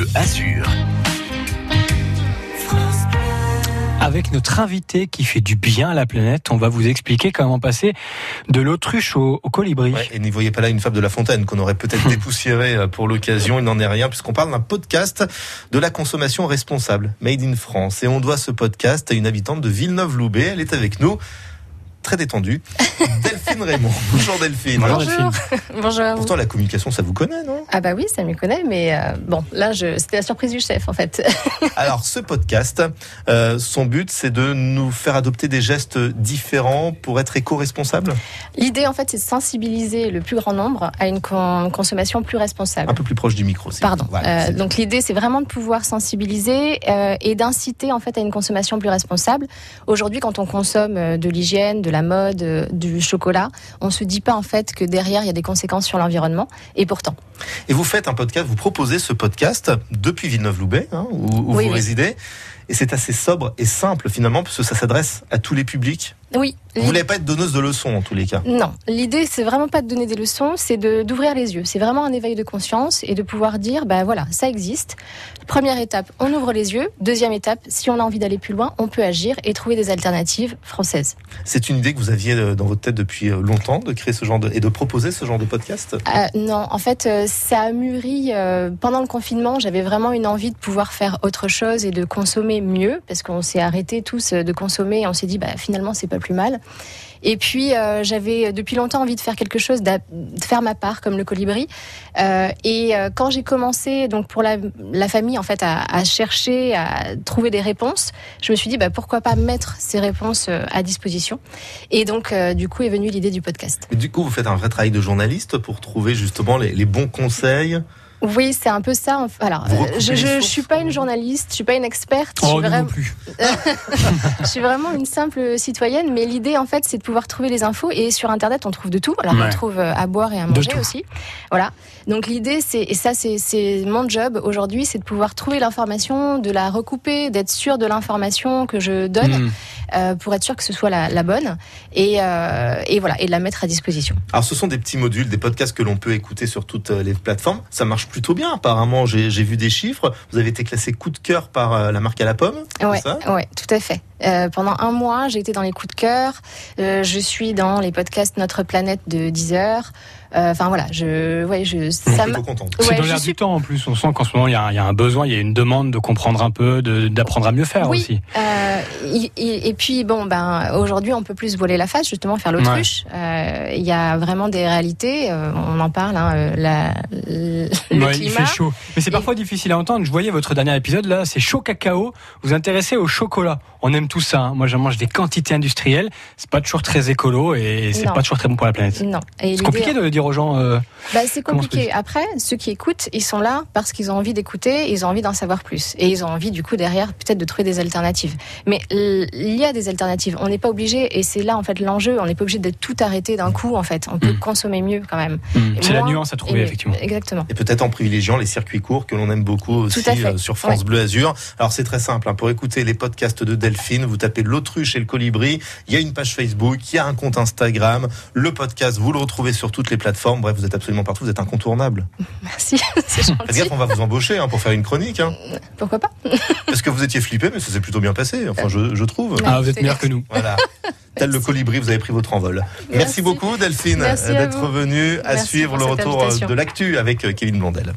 Bleu Azur. Avec notre invité qui fait du bien à la planète, on va vous expliquer comment passer de l'autruche au, au colibri. Ouais, et n'y voyez pas là une fable de La Fontaine qu'on aurait peut-être dépoussiéré euh, pour l'occasion. Il n'en est rien puisqu'on parle d'un podcast de la consommation responsable, Made in France. Et on doit ce podcast à une habitante de Villeneuve-Loubet. Elle est avec nous très détendue. Delphine Raymond. Bonjour Delphine. Bonjour, Bonjour. Delphine. Bonjour à vous. Pourtant la communication ça vous connaît non? Ah bah oui, ça me connaît, mais euh, bon, là, je... c'était la surprise du chef en fait. Alors ce podcast, euh, son but c'est de nous faire adopter des gestes différents pour être éco-responsable, L'idée en fait, c'est de sensibiliser le plus grand nombre à une con- consommation plus responsable. un peu plus proche du micro. vous Pardon. Voilà, Euh, c'est- donc l'idée, c'est vraiment de pouvoir sensibiliser euh, et d'inciter en fait à une consommation plus responsable. Aujourd'hui, quand on consomme de l'hygiène, de la mode, euh, du chocolat, on se dit pas en fait que derrière il y a des conséquences sur l'environnement. Et pourtant, Et vous faites un podcast, vous proposez ce podcast depuis Villeneuve-Loubet, hein, où, où Oui, vous oui. résidez. Et c'est assez sobre et simple finalement, parce que ça s'adresse à tous les publics. Oui. Vous voulez pas être donneuse de leçons en tous les cas. Non, l'idée c'est vraiment pas de donner des leçons, c'est d'ouvrir les yeux. C'est vraiment un éveil de conscience et de pouvoir dire, ben voilà, ça existe. Première étape, on ouvre les yeux. Deuxième étape, si on a envie d'aller plus loin, on peut agir et trouver des alternatives françaises. C'est une idée que vous aviez euh, dans votre tête depuis euh, longtemps de créer ce genre de et de proposer ce genre de podcast? Euh, non, en fait, ça a mûri pendant le confinement. J'avais vraiment une envie de pouvoir faire autre chose et de consommer mieux, parce qu'on s'est arrêté tous de consommer. Et on s'est dit, bah, finalement, c'est pas plus mal. Et puis, euh, j'avais depuis longtemps envie de faire quelque chose, de faire ma part, comme le colibri. Euh, et euh, quand j'ai commencé, donc pour la, famille, en fait, à, chercher, à trouver des réponses, je me suis dit, bah, pourquoi pas mettre ces réponses à disposition. Et donc, du coup, est venue l'idée du podcast. Mais du coup, vous faites un vrai travail de journaliste pour trouver justement les bons conseils. Oui, c'est un peu ça. Alors, euh, je, suis pas une journaliste, je suis pas une experte. Je, Oh, suis nous non vraiment, plus. je suis vraiment une simple citoyenne. Mais l'idée, en fait, c'est de pouvoir trouver les infos. Et sur Internet, on trouve de tout. Alors, Ouais. on trouve euh, à boire et à manger aussi. Voilà. Donc, l'idée, c'est et ça, c'est mon job aujourd'hui, c'est de pouvoir trouver l'information, de la recouper, d'être sûr de l'information que je donne, Mm. euh, pour être sûr que ce soit la, la bonne. Et, euh, et voilà, et de la mettre à disposition. Alors, ce sont des petits modules, des podcasts que l'on peut écouter sur toutes les plateformes. Ça marche plutôt bien, apparemment. J'ai vu des chiffres. Vous avez été classé coup de cœur par euh, la marque à la pomme. ouais, tout à fait. Euh, pendant un mois, j'ai été dans les coups de cœur. Euh, je suis dans les podcasts Notre Planète de 10 heures. Euh, Enfin voilà, je, ouais, je, ça contente. C'est Ouais, dans l'air suis- du temps en plus. On sent qu'en ce moment il y, a, il y a un besoin, il y a une demande de comprendre un peu, de- d'apprendre à mieux faire Oui. aussi. Euh, et, puis bon, ben aujourd'hui, on peut plus se voiler la face, justement, faire l'autruche. Euh, Il y a vraiment des réalités. euh, on en parle, hein, la, le Ouais, il climat. fait chaud. Mais c'est Et- parfois difficile à entendre. Je voyais votre dernier épisode là, c'est chaud cacao. Vous vous intéressez au chocolat. On aime tout ça. hein. Moi, j'en mange des quantités industrielles. C'est pas toujours très écolo et c'est pas toujours très bon pour la planète. Non. Et C'est compliqué de dire aux gens. euh, Bah, c'est compliqué. Après, ceux qui écoutent, ils sont là parce qu'ils ont envie d'écouter, ils ont envie d'en savoir plus. Et ils ont envie, du coup, derrière, peut-être de trouver des alternatives. Mais il y a des alternatives. On n'est pas obligé, et c'est là, en fait, l'enjeu, on n'est pas obligé de tout arrêter d'un coup, en fait. On peut Mm. consommer mieux, quand même. Et c'est la nuance à trouver effectivement. Exactement. Et peut-être en privilégiant les circuits courts que l'on aime beaucoup aussi euh, sur France Ouais. Bleu Azur. Alors c'est très simple, hein. pour écouter les podcasts de Delphine, vous tapez l'autruche et le colibri, il y a une page Facebook, il y a un compte Instagram, le podcast, vous le retrouvez sur toutes les plateformes, bref, vous êtes absolument partout, vous êtes incontournable. Merci. c'est Faites gentil. gaffe, on va vous embaucher hein, pour faire une chronique. Hein. Pourquoi pas? Parce que vous étiez flippé, mais ça s'est plutôt bien passé, enfin je, je trouve. Ah, vous êtes meilleur que nous. Voilà. Tel le colibri, vous avez pris votre envol. Merci, Merci. beaucoup Delphine d'être vous. venue à Merci suivre le retour invitation. de l'actu avec euh, Kevin Blondel.